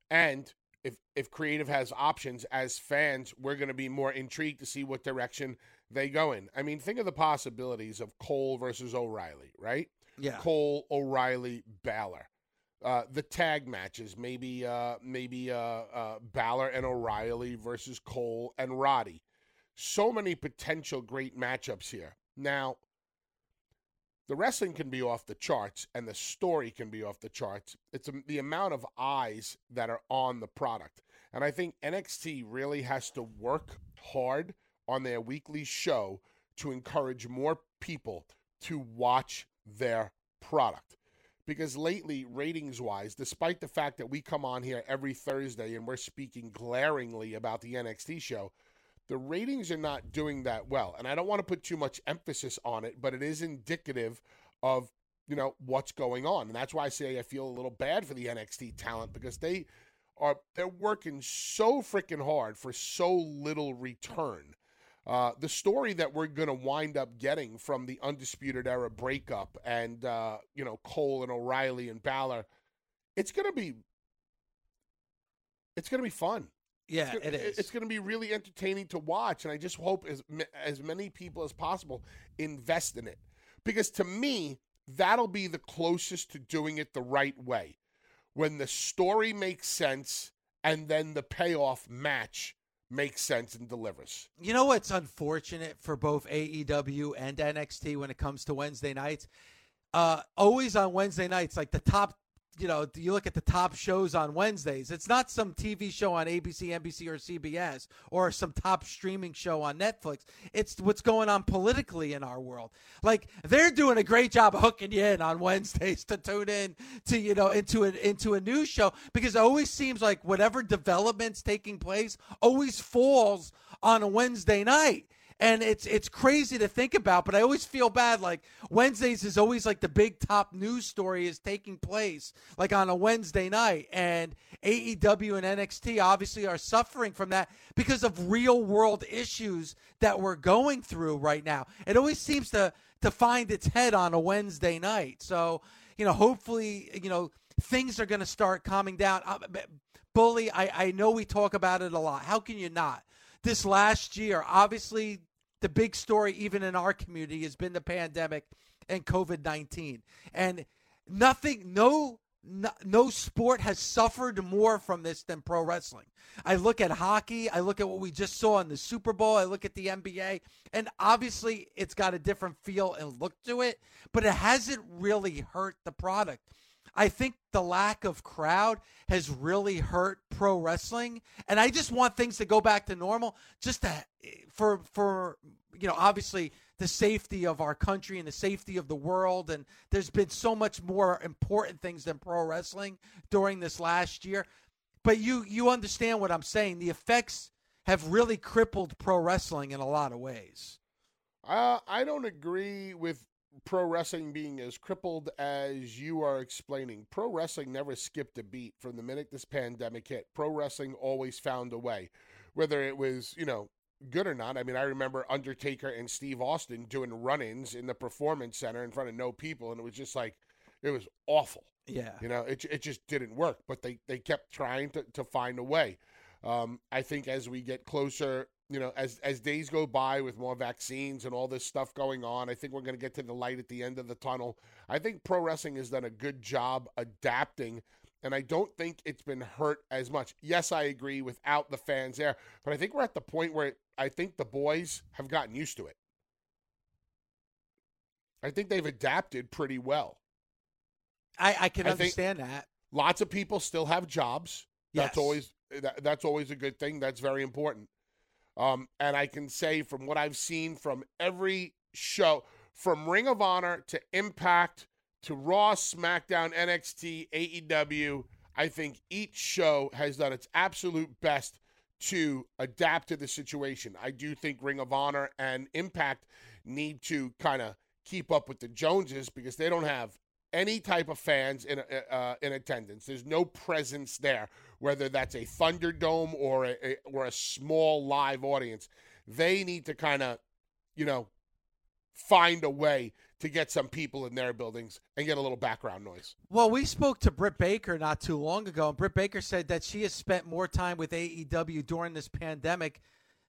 S3: And if if creative has options as fans, we're going to be more intrigued to see what direction they go in. I mean, think of the possibilities of Cole versus O'Reilly, right?
S2: Yeah.
S3: Cole, O'Reilly, Balor. Uh, the tag matches, maybe uh, maybe uh, uh, Balor and O'Reilly versus Cole and Roddy. So many potential great matchups here. Now, the wrestling can be off the charts and the story can be off the charts. It's the amount of eyes that are on the product. And I think NXT really has to work hard on their weekly show to encourage more people to watch their product. Because lately, ratings wise, despite the fact that we come on here every Thursday and we're speaking glaringly about the NXT show, the ratings are not doing that well. And I don't want to put too much emphasis on it, but it is indicative of, you know, what's going on. And that's why I say I feel a little bad for the NXT talent because they are they're working so freaking hard for so little return. Uh, the story that we're going to wind up getting from the Undisputed Era breakup and, uh, you know, Cole and O'Reilly and Balor, it's going to be, it's going to be fun.
S2: Yeah,
S3: It's gonna-
S2: is.
S3: It's going to be really entertaining to watch, and I just hope as as many people as possible invest in it, because to me, that'll be the closest to doing it the right way, when the story makes sense and then the payoff match makes sense and delivers.
S2: You know what's unfortunate for both AEW and NXT when it comes to Wednesday nights? Uh, always on Wednesday nights, like the top, you know, you look at the top shows on Wednesdays. It's not some TV show on ABC, NBC, or CBS or some top streaming show on Netflix. It's what's going on politically in our world. Like they're doing a great job of hooking you in on Wednesdays to tune in to you know into an into a news show because it always seems like whatever developments taking place always falls on a Wednesday night. And it's it's crazy to think about, but I always feel bad. Like Wednesdays is always like the big top news story is taking place like on a Wednesday night, and AEW and NXT obviously are suffering from that because of real world issues that we're going through right now. It always seems to to find its head on a Wednesday night. So you know, hopefully, you know, things are going to start calming down. Uh, Bully, I, I know we talk about it a lot. How can you not? This last year, obviously, the big story, even in our community, has been the pandemic and COVID 19. And nothing, no, no, no sport has suffered more from this than pro wrestling. I look at hockey, I look at what we just saw in the Super Bowl, I look at the NBA, and obviously it's got a different feel and look to it, but it hasn't really hurt the product. I think the lack of crowd has really hurt pro wrestling, and I just want things to go back to normal, just to, eh, for for you know obviously the safety of our country and the safety of the world. And there's been so much more important things than pro wrestling during this last year. But you you understand what I'm saying? The effects have really crippled pro wrestling in a lot of ways.
S3: Uh, I don't agree with pro wrestling being as crippled as you are explaining. Pro wrestling never skipped a beat from the minute this pandemic hit. Pro wrestling always found a way, whether it was, you know, good or not. I mean, I remember Undertaker and Steve Austin doing run ins in the Performance Center in front of no people, and it was just like, it was awful.
S2: Yeah.
S3: You know, it, it just didn't work, but they, they kept trying to, to find a way. Um, I think as we get closer, you know, as as days go by with more vaccines and all this stuff going on, I think we're going to get to the light at the end of the tunnel. I think pro wrestling has done a good job adapting, and I don't think it's been hurt as much. Yes, I agree without the fans there, but I think we're at the point where I think the boys have gotten used to it. I think they've adapted pretty well.
S2: I, I can
S3: I
S2: understand that.
S3: Lots of people still have jobs. That's always that, that's always a good thing. That's very important. Um, and I can say from what I've seen from every show, from Ring of Honor to Impact to Raw, SmackDown, NXT, AEW, I think each show has done its absolute best to adapt to the situation. I do think Ring of Honor and Impact need to kind of keep up with the Joneses because they don't have any type of fans in uh, in attendance. There's no presence there, whether that's a Thunderdome or a, a or a small live audience. They need to kind of, you know, find a way to get some people in their buildings and get a little background noise.
S2: Well, we spoke to Britt Baker not too long ago, and Britt Baker said that she has spent more time with AEW during this pandemic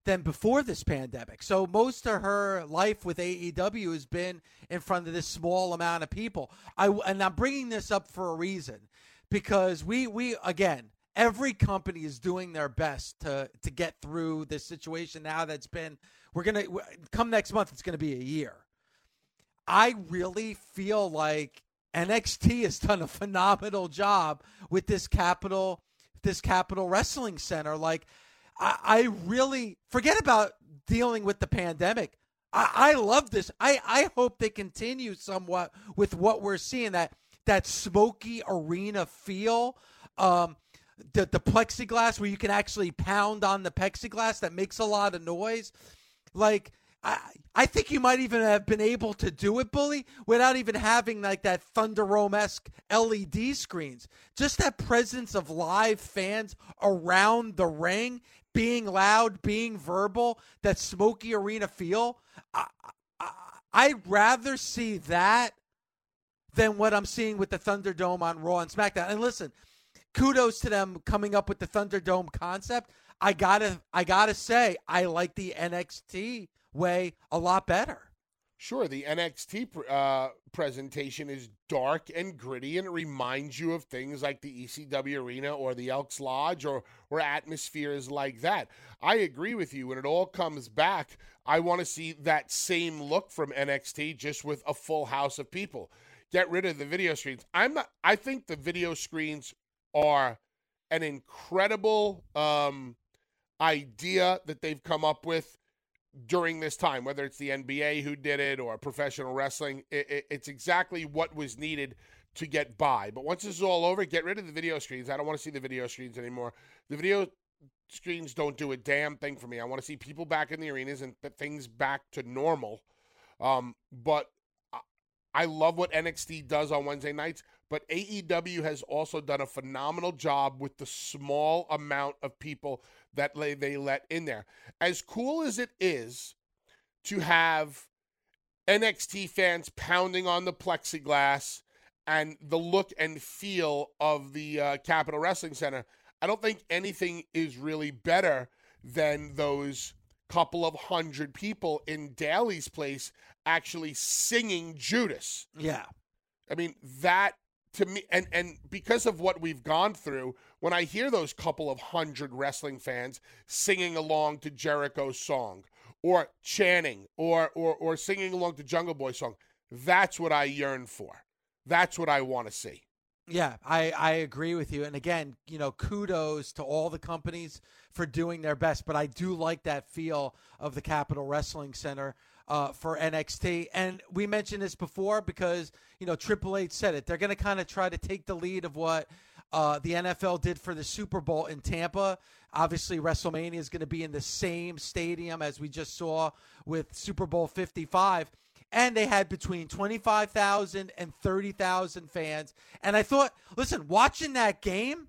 S2: than before this pandemic. So most of her life with AEW has been in front of this small amount of people. I and I'm bringing this up for a reason because we we again every company is doing their best to to get through this situation now that's been we're going to come next month it's going to be a year. I really feel like NXT has done a phenomenal job with this Capitol this Capitol wrestling center like I, I really forget about dealing with the pandemic. I, I love this. I, I hope they continue somewhat with what we're seeing that that smoky arena feel. Um, the the plexiglass where you can actually pound on the plexiglass that makes a lot of noise. Like I I think you might even have been able to do it, bully, without even having like that Thunderdome esque LED screens. Just that presence of live fans around the ring, being loud, being verbal, that smoky arena feel. I, I, I'd rather see that than what I'm seeing with the Thunderdome on Raw and SmackDown. And listen, kudos to them coming up with the Thunderdome concept. I gotta, I gotta say, I like the NXT way a lot better.
S3: Sure, the NXT uh, presentation is dark and gritty, and it reminds you of things like the ECW Arena or the Elks Lodge or or atmospheres like that. I agree with you. When it all comes back, I want to see that same look from NXT, just with a full house of people. Get rid of the video screens. I'm not. I think the video screens are an incredible um, idea that they've come up with during this time, whether it's the NBA who did it or professional wrestling. It, it, it's exactly what was needed to get by. But once this is all over, get rid of the video screens. I don't want to see the video screens anymore. The video screens don't do a damn thing for me. I want to see people back in the arenas and th- things back to normal. Um, but I- I love what NXT does on Wednesday nights, but AEW has also done a phenomenal job with the small amount of people that they, they let in there. As cool as it is to have NXT fans pounding on the plexiglass and the look and feel of the uh, Capitol Wrestling Center, I don't think anything is really better than those couple of hundred people in Daily's place actually singing Judas.
S2: Yeah.
S3: I mean, that to me, and and because of what we've gone through, when I hear those couple of hundred wrestling fans singing along to Jericho's song, or chanting, or or or singing along to Jungle Boy's song, that's what I yearn for. That's what I want to see.
S2: Yeah, I, I agree with you. And again, you know, kudos to all the companies for doing their best. But I do like that feel of the Capitol Wrestling Center uh, for NXT. And we mentioned this before because, you know, Triple H said it. They're going to kind of try to take the lead of what uh, the NFL did for the Super Bowl in Tampa. Obviously, WrestleMania is going to be in the same stadium as we just saw with Super Bowl 55. And they had between 25,000 and 30,000 fans. And I thought, listen, watching that game,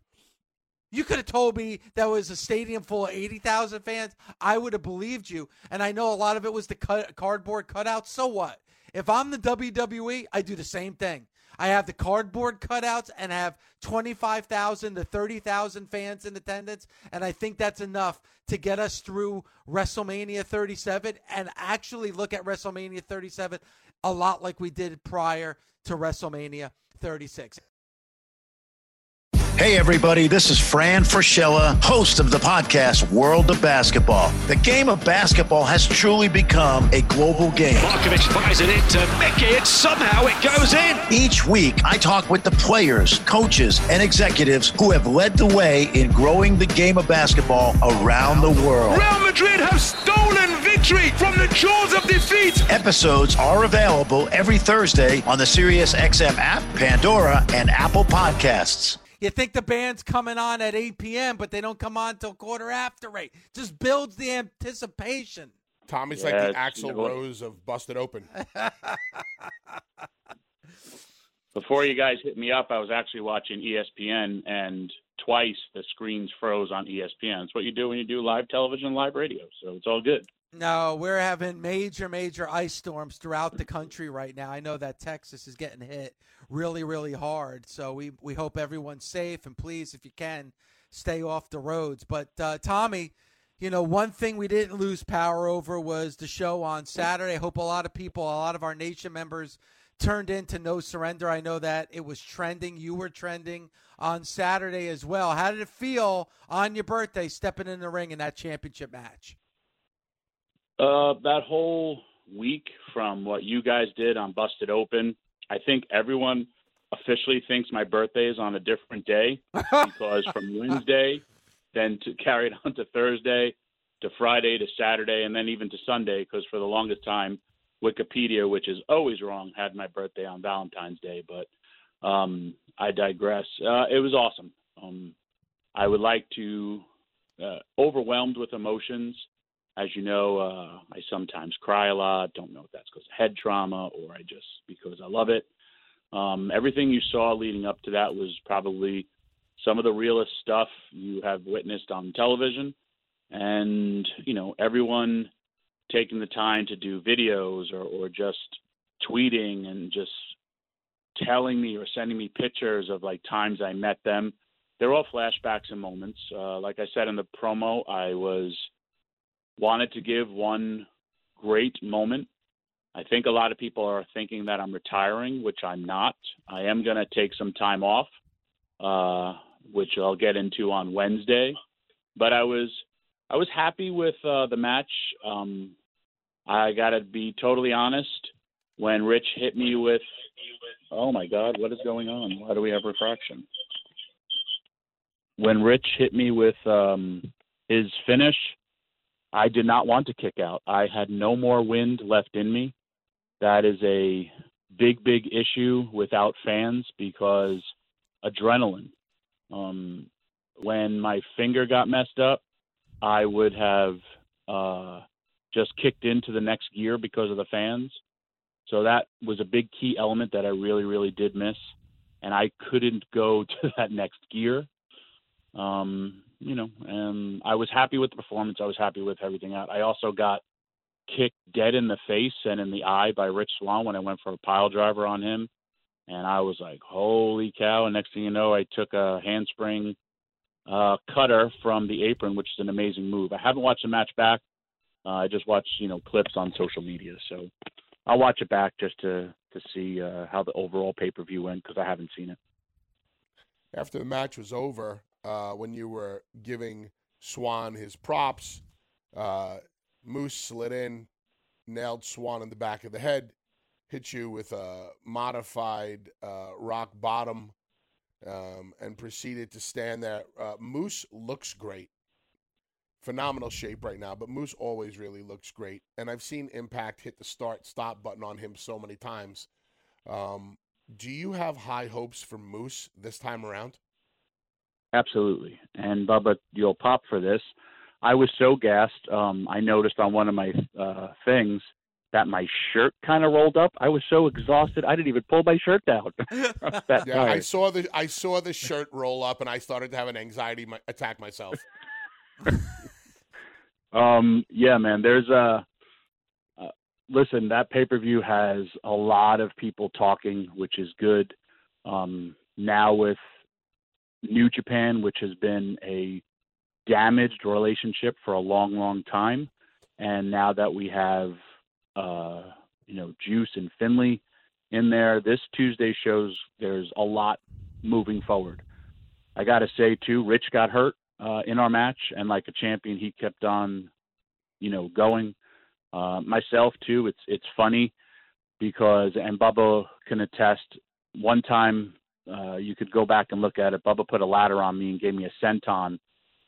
S2: you could have told me that was a stadium full of 80,000 fans. I would have believed you. And I know a lot of it was the cut, cardboard cutout. So what? If I'm the WWE, I do the same thing. I have the cardboard cutouts and I have 25,000 to 30,000 fans in attendance. And I think that's enough to get us through WrestleMania 37 and actually look at WrestleMania 37 a lot like we did prior to WrestleMania 36.
S7: Hey, everybody, this is Fran Fraschilla, host of the podcast World of Basketball. The game of basketball has truly become a global game.
S8: Markovic fires it into Mickey, and somehow it goes in.
S7: Each week, I talk with the players, coaches, and executives who have led the way in growing the game of basketball around the world.
S8: Real Madrid have stolen victory from the jaws of defeat.
S7: Episodes are available every Thursday on the SiriusXM app, Pandora, and Apple Podcasts.
S2: You think the band's coming on at 8 p.m., but they don't come on till quarter after 8. Just builds the anticipation.
S3: Tommy's like the Axl Rose of Busted Open.
S9: Before you guys hit me up, I was actually watching ESPN, and twice the screens froze on ESPN. It's what you do when you do live television, live radio. So it's all good.
S2: No, we're having major, major ice storms throughout the country right now. I know that Texas is getting hit really, really hard. So we, we hope everyone's safe. And please, if you can, stay off the roads. But uh, Tommy, you know, one thing we didn't lose power over was the show on Saturday. I hope a lot of people, a lot of our nation members turned into No Surrender. I know that it was trending. You were trending on Saturday as well. How did it feel on your birthday stepping in the ring in that championship match?
S9: Uh, that whole week from what you guys did on Busted Open, I think everyone officially thinks my birthday is on a different day because from Wednesday, then to carry it on to Thursday, to Friday, to Saturday, and then even to Sunday, because for the longest time, Wikipedia, which is always wrong, had my birthday on Valentine's Day. But um, I digress. Uh, it was awesome. Um, I would like to, uh, overwhelmed with emotions. As you know, uh, I sometimes cry a lot. Don't know if that's because of head trauma or I just because I love it. Um, everything you saw leading up to that was probably some of the realest stuff you have witnessed on television. And, you know, everyone taking the time to do videos or, or just tweeting and just telling me or sending me pictures of like times I met them. They're all flashbacks and moments. Uh, like I said in the promo, I was wanted to give one great moment. I think a lot of people are thinking that I'm retiring, which I'm not. I am going to take some time off, uh, which I'll get into on Wednesday. But I was I was happy with uh, the match. Um, I got to be totally honest. When Rich hit me with, oh my God, what is going on? Why do we have refraction? When Rich hit me with um, his finish, I did not want to kick out. I had no more wind left in me. That is a big, big issue without fans because adrenaline. Um, when my finger got messed up, I would have uh, just kicked into the next gear because of the fans. So that was a big key element that I really, really did miss. And I couldn't go to that next gear. Um, you know, and I was happy with the performance. I was happy with everything out. I also got kicked dead in the face and in the eye by Rich Swann when I went for a pile driver on him. And I was like, holy cow. And next thing you know, I took a handspring uh, cutter from the apron, which is an amazing move. I haven't watched the match back. Uh, I just watched, you know, clips on social media. So I'll watch it back just to, to see uh, how the overall pay per view went because I haven't seen it.
S3: After the match was over, uh, when you were giving Swann his props, uh, Moose slid in, nailed Swann in the back of the head, hit you with a modified uh, rock bottom, um, and proceeded to stand there. Uh, Moose looks great. Phenomenal shape right now, but Moose always really looks great. And I've seen Impact hit the start stop button on him so many times. Um, do you have high hopes for Moose this time around?
S9: Absolutely. And Bubba, you'll pop for this. I was so gassed. Um, I noticed on one of my uh, things that my shirt kind of rolled up. I was so exhausted, I didn't even pull my shirt down.
S3: yeah. I saw the I saw the shirt roll up, and I started to have an anxiety attack myself.
S9: um, yeah, man. There's a. Uh, listen, that pay per view has a lot of people talking, which is good. Um, now with New Japan, which has been a damaged relationship for a long, long time, and now that we have, uh, you know, Juice and Finlay in there, this Tuesday shows there's a lot moving forward. I got to say too, Rich got hurt uh, in our match, and like a champion, he kept on, you know, going. Uh, myself too. It's it's funny because and Bubba can attest. One time uh, you could go back and look at it. Bubba put a ladder on me and gave me a senton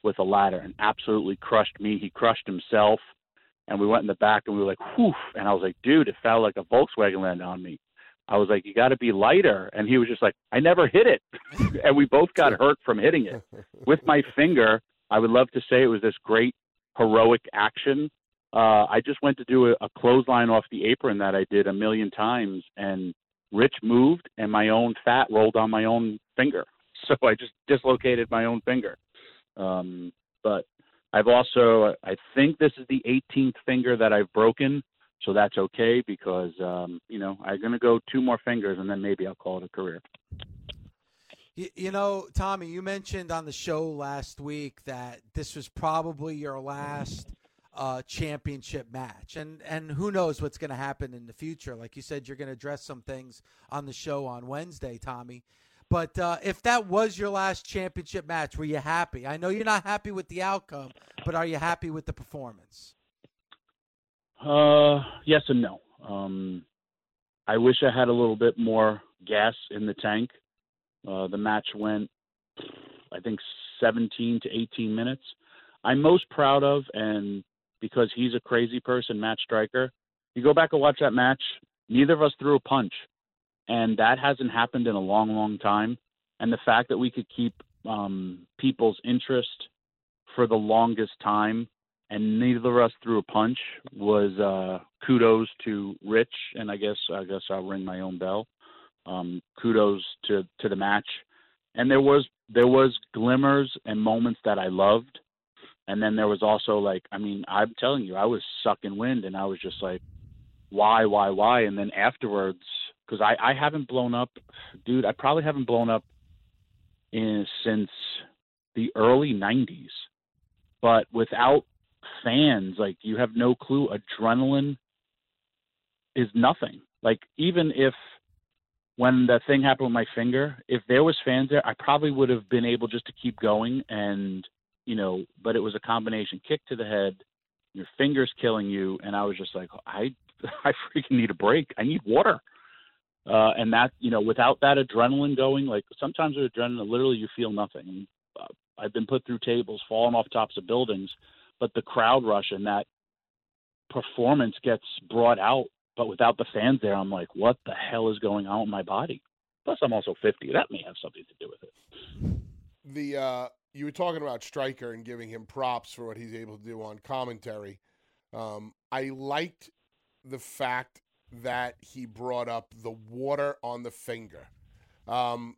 S9: with a ladder and absolutely crushed me. He crushed himself. And we went in the back and we were like, whew. And I was like, dude, it felt like a Volkswagen landed on me. I was like, you got to be lighter. And he was just like, I never hit it. and we both got hurt from hitting it. With my finger, I would love to say it was this great heroic action. Uh, I just went to do a, a clothesline off the apron that I did a million times, and Rich moved, and my own fat rolled on my own finger. So I just dislocated my own finger. Um, but I've also, I think this is the 18th finger that I've broken. So that's okay because, um, you know, I'm going to go two more fingers and then maybe I'll call it a career.
S2: You, you know, Tommy, you mentioned on the show last week that this was probably your last uh, championship match. And and who knows what's going to happen in the future? Like you said, you're going to address some things on the show on Wednesday, Tommy. But uh, if that was your last championship match, were you happy? I know you're not happy with the outcome, but are you happy with the performance?
S9: Uh, yes and no. Um, I wish I had a little bit more gas in the tank. Uh, the match went, I think, 17 to 18 minutes. I'm most proud of, and because he's a crazy person, Matt Striker. You go back and watch that match, neither of us threw a punch. And that hasn't happened in a long, long time. And the fact that we could keep um, people's interest for the longest time and neither of us threw a punch was uh, kudos to Rich. And I guess I guess I'll ring my own bell. Um, kudos to, to the match. And there was there was glimmers and moments that I loved and then there was also like, I mean, I'm telling you, I was sucking wind, and I was just like, why, why, why? And then afterwards, because I I haven't blown up, dude. I probably haven't blown up in since the early '90s, but without fans, like you have no clue. Adrenaline is nothing. Like even if when the thing happened with my finger, if there was fans there, I probably would have been able just to keep going and you know, but it was a combination kick to the head, your fingers killing you, and I was just like, I, I freaking need a break. I need water. Uh, and that, you know, without that adrenaline going, like sometimes with adrenaline, literally you feel nothing. Uh, I've been put through tables, fallen off tops of buildings, but the crowd rush and that performance gets brought out. But without the fans there, I'm like, what the hell is going on with my body? Plus, I'm also 50. That may have something to do with it.
S3: The uh, you were talking about Striker and giving him props for what he's able to do on commentary. Um, I liked the fact that he brought up the water on the finger. Um,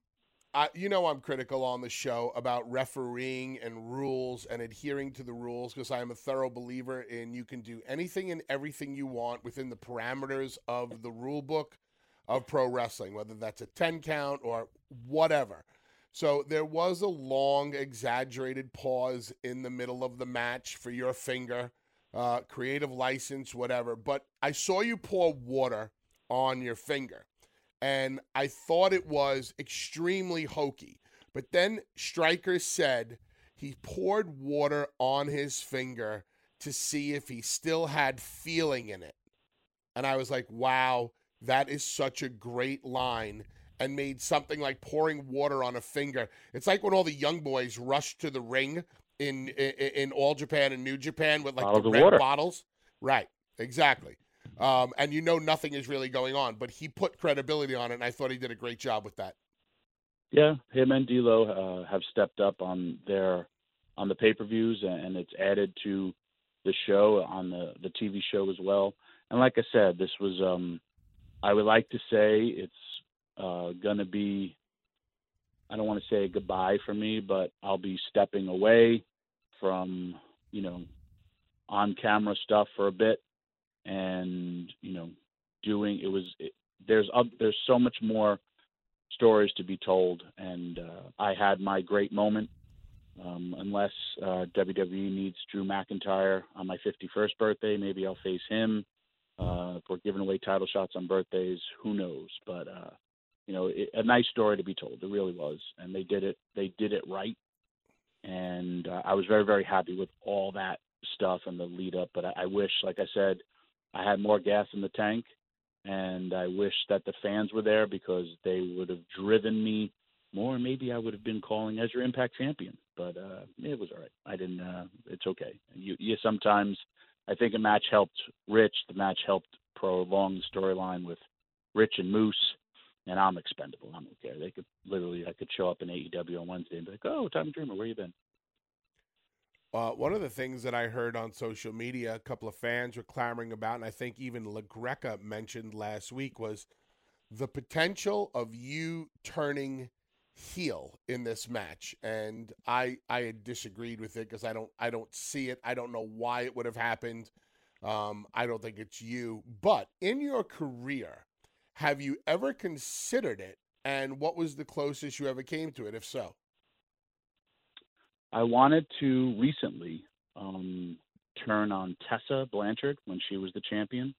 S3: I, you know, I'm critical on the show about refereeing and rules and adhering to the rules because I'm a thorough believer in you can do anything and everything you want within the parameters of the rule book of pro wrestling, whether that's a 10 count or whatever. So there was a long, exaggerated pause in the middle of the match for your finger, uh, creative license, whatever. But I saw you pour water on your finger, and I thought it was extremely hokey. But then Striker said he poured water on his finger to see if he still had feeling in it. And I was like, wow, that is such a great line and made something like pouring water on a finger. It's like when all the young boys rushed to the ring in in, in All Japan and New Japan with like bottles the red water. bottles. Right, exactly. Um, and you know nothing is really going on, but he put credibility on it, and I thought he did a great job with that.
S9: Yeah, him and D'Lo uh, have stepped up on their on the pay per views, and it's added to the show on the the TV show as well. And like I said, this was um, I would like to say it's uh, gonna be. I don't want to say goodbye for me, but I'll be stepping away from you know on camera stuff for a bit, and you know doing it was it, there's uh, there's so much more stories to be told, and uh, I had my great moment. Um, unless uh, WWE needs Drew McIntyre on my 51st birthday, maybe I'll face him. Uh, if we're giving away title shots on birthdays, who knows? But uh, you know, it, a nice story to be told. It really was, and they did it. They did it right, and uh, I was very, very happy with all that stuff and the lead up. But I, I wish, like I said, I had more gas in the tank and I wish that the fans were there because they would have driven me more. Maybe I would have been calling as your Impact champion, but uh, it was all right. I didn't. Uh, it's okay. You, you sometimes. I think a match helped Rich. The match helped prolong the storyline with Rich and Moose, and I'm expendable. I'm okay. They could literally. I could show up in AEW on Wednesday and be like, "Oh, Tommy Dreamer, where you been?"
S3: Uh, one of the things that I heard on social media, a couple of fans were clamoring about, and I think even LaGreca mentioned last week, was the potential of you turning heel in this match. And I I had disagreed with it because I don't I don't see it. I don't know why it would have happened. Um, I don't think it's you. But in your career, have you ever considered it? And what was the closest you ever came to it, if so?
S9: I wanted to recently um, turn on Tessa Blanchard when she was the champion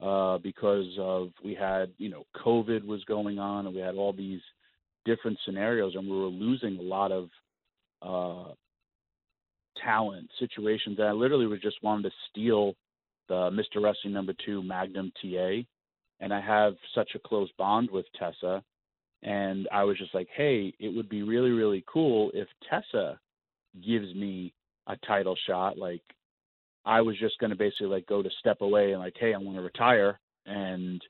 S9: uh, because of we had you know COVID was going on and we had all these different scenarios and we were losing a lot of uh, talent situations. And I literally was just wanted to steal the Mr. Wrestling number two Magnum TA, and I have such a close bond with Tessa. And I was just like, hey, it would be really, really cool if Tessa gives me a title shot. Like I was just going to basically like go to step away and like, hey, I want to retire. And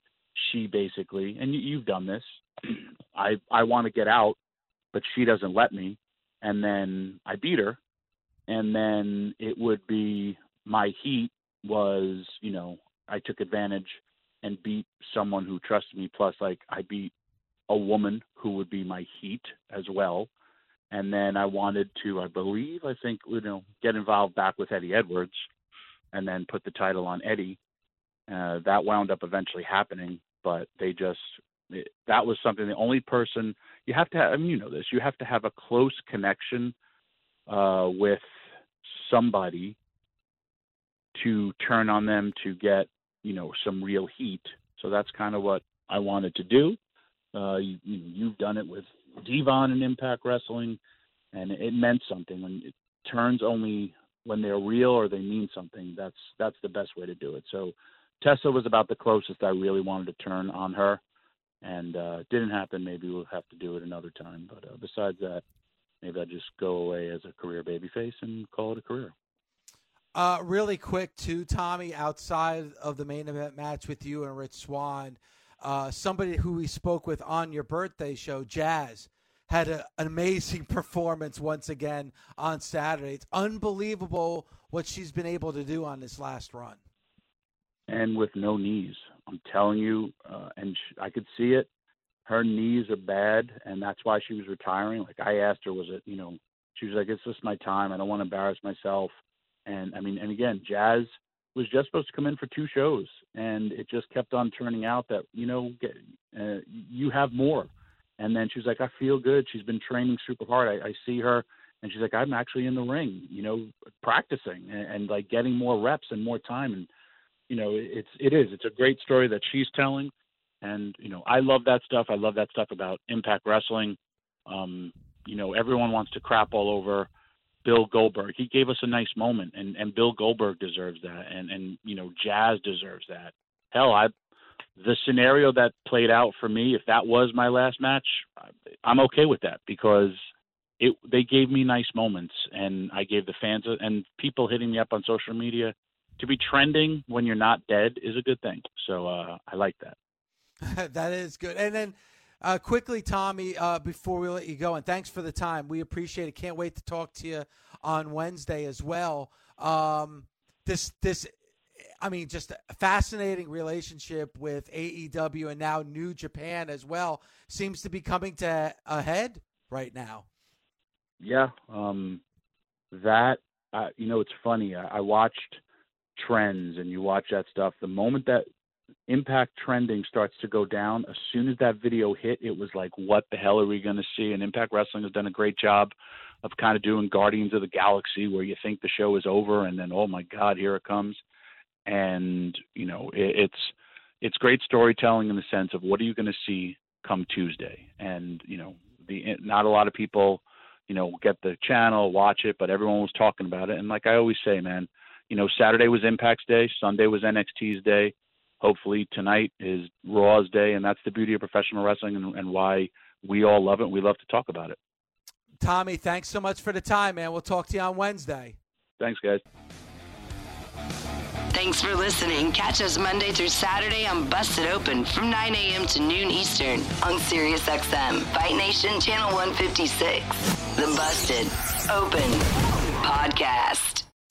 S9: she basically, and you, you've done this. I I want to get out, but she doesn't let me. And then I beat her, and then it would be my heat was you know I took advantage and beat someone who trusted me. Plus, like I beat a woman who would be my heat as well and then I wanted to, I believe, I think, you know, get involved back with Eddie Edwards, and then put the title on Eddie. Uh, that wound up eventually happening, but they just it, that was something. The only person you have to have, I mean, you know this, you have to have a close connection uh, with somebody to turn on them to get you know some real heat. So that's kind of what I wanted to do. Uh, you, you've done it with D-Von and Impact Wrestling, and it meant something. When it turns only when they're real or they mean something, that's that's the best way to do it. So Tessa was about the closest I really wanted to turn on her, and uh, it didn't happen. Maybe we'll have to do it another time. But uh, besides that, maybe I just go away as a career babyface and call it a career.
S2: Uh, really quick too, Tommy. Outside of the main event match with you and Rich Swann, uh, somebody who we spoke with on your birthday show, Jazz, had a, an amazing performance once again on Saturday. It's unbelievable what she's been able to do on this last run.
S9: And with no knees, I'm telling you, uh, and I could see it. Her knees are bad, and that's why she was retiring. Like I asked her, was it, you know, she was like, "It's just my time. I don't want to embarrass myself." And I mean, and again, Jazz was just supposed to come in for two shows, and it just kept on turning out that you know get, uh, you have more. And then she was like, I feel good. She's been training super hard. I, I see her, and she's like, I'm actually in the ring, you know, practicing and, and like getting more reps and more time. And you know, it's it is it's a great story that she's telling, and you know, I love that stuff. I love that stuff about Impact Wrestling. Um, you know, everyone wants to crap all over Bill Goldberg. He gave us a nice moment, and and Bill Goldberg deserves that, and and you know Jazz deserves that. Hell, I the scenario that played out for me, if that was my last match, I'm okay with that because it they gave me nice moments, and I gave the fans and people hitting me up on social media to be trending when you're not dead is a good thing. So uh, I like that.
S2: that is good, and then Uh, quickly, Tommy, uh, before we let you go, and thanks for the time. We appreciate it. Can't wait to talk to you on Wednesday as well. Um, this, this, I mean, just a fascinating relationship with AEW and now New Japan as well seems to be coming to a head right now.
S9: Yeah, um, that uh, you know, it's funny. I, I watched trends, and you watch that stuff. The moment that Impact trending starts to go down, as soon as that video hit, it was like, what the hell are we going to see? And Impact Wrestling has done a great job of kind of doing Guardians of the Galaxy, where you think the show is over, and then oh my God, here it comes. And you know, it, it's it's great storytelling in the sense of what are you going to see come Tuesday, and you know, the not a lot of people you know, get the channel, watch it, but everyone was talking about it. And like I always say, man, you know, Saturday was Impact's day, Sunday was NXT's day. Hopefully tonight is Raw's day, and that's the beauty of professional wrestling and, and why we all love it. We love to talk about it.
S2: Tommy, thanks so much for the time, man. We'll talk to you on Wednesday.
S9: Thanks, guys.
S1: Thanks for listening. Catch us Monday through Saturday on Busted Open from 9 a.m. to noon Eastern on SiriusXM, Fight Nation Channel 156. The Busted Open Podcast.